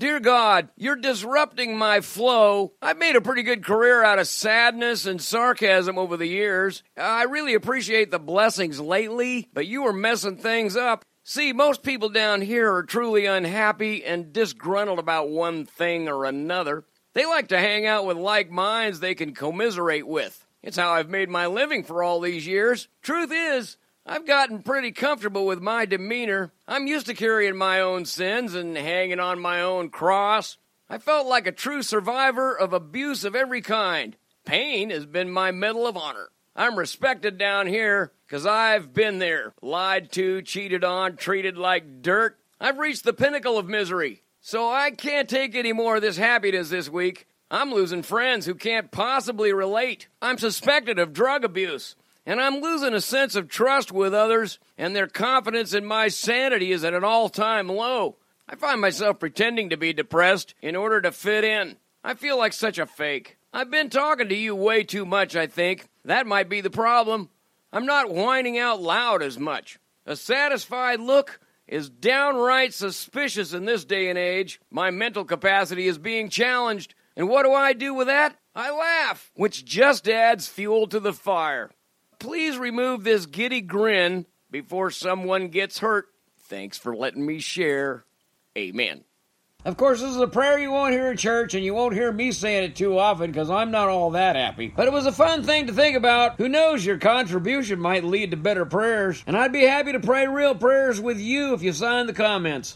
Dear God, you're disrupting my flow. I've made a pretty good career out of sadness and sarcasm over the years. I really appreciate the blessings lately, but you are messing things up. See, most people down here are truly unhappy and disgruntled about one thing or another. They like to hang out with like minds they can commiserate with. It's how I've made my living for all these years. Truth is, I've gotten pretty comfortable with my demeanor. I'm used to carrying my own sins and hanging on my own cross. I felt like a true survivor of abuse of every kind. Pain has been my medal of honor. I'm respected down here because I've been there. Lied to, cheated on, treated like dirt. I've reached the pinnacle of misery. So I can't take any more of this happiness this week. I'm losing friends who can't possibly relate. I'm suspected of drug abuse. And I'm losing a sense of trust with others, and their confidence in my sanity is at an all time low. I find myself pretending to be depressed in order to fit in. I feel like such a fake. I've been talking to you way too much, I think. That might be the problem. I'm not whining out loud as much. A satisfied look is downright suspicious in this day and age. My mental capacity is being challenged. And what do I do with that? I laugh, which just adds fuel to the fire. Please remove this giddy grin before someone gets hurt. Thanks for letting me share. Amen. Of course, this is a prayer you won't hear in church, and you won't hear me saying it too often because I'm not all that happy. But it was a fun thing to think about. Who knows, your contribution might lead to better prayers, and I'd be happy to pray real prayers with you if you sign the comments.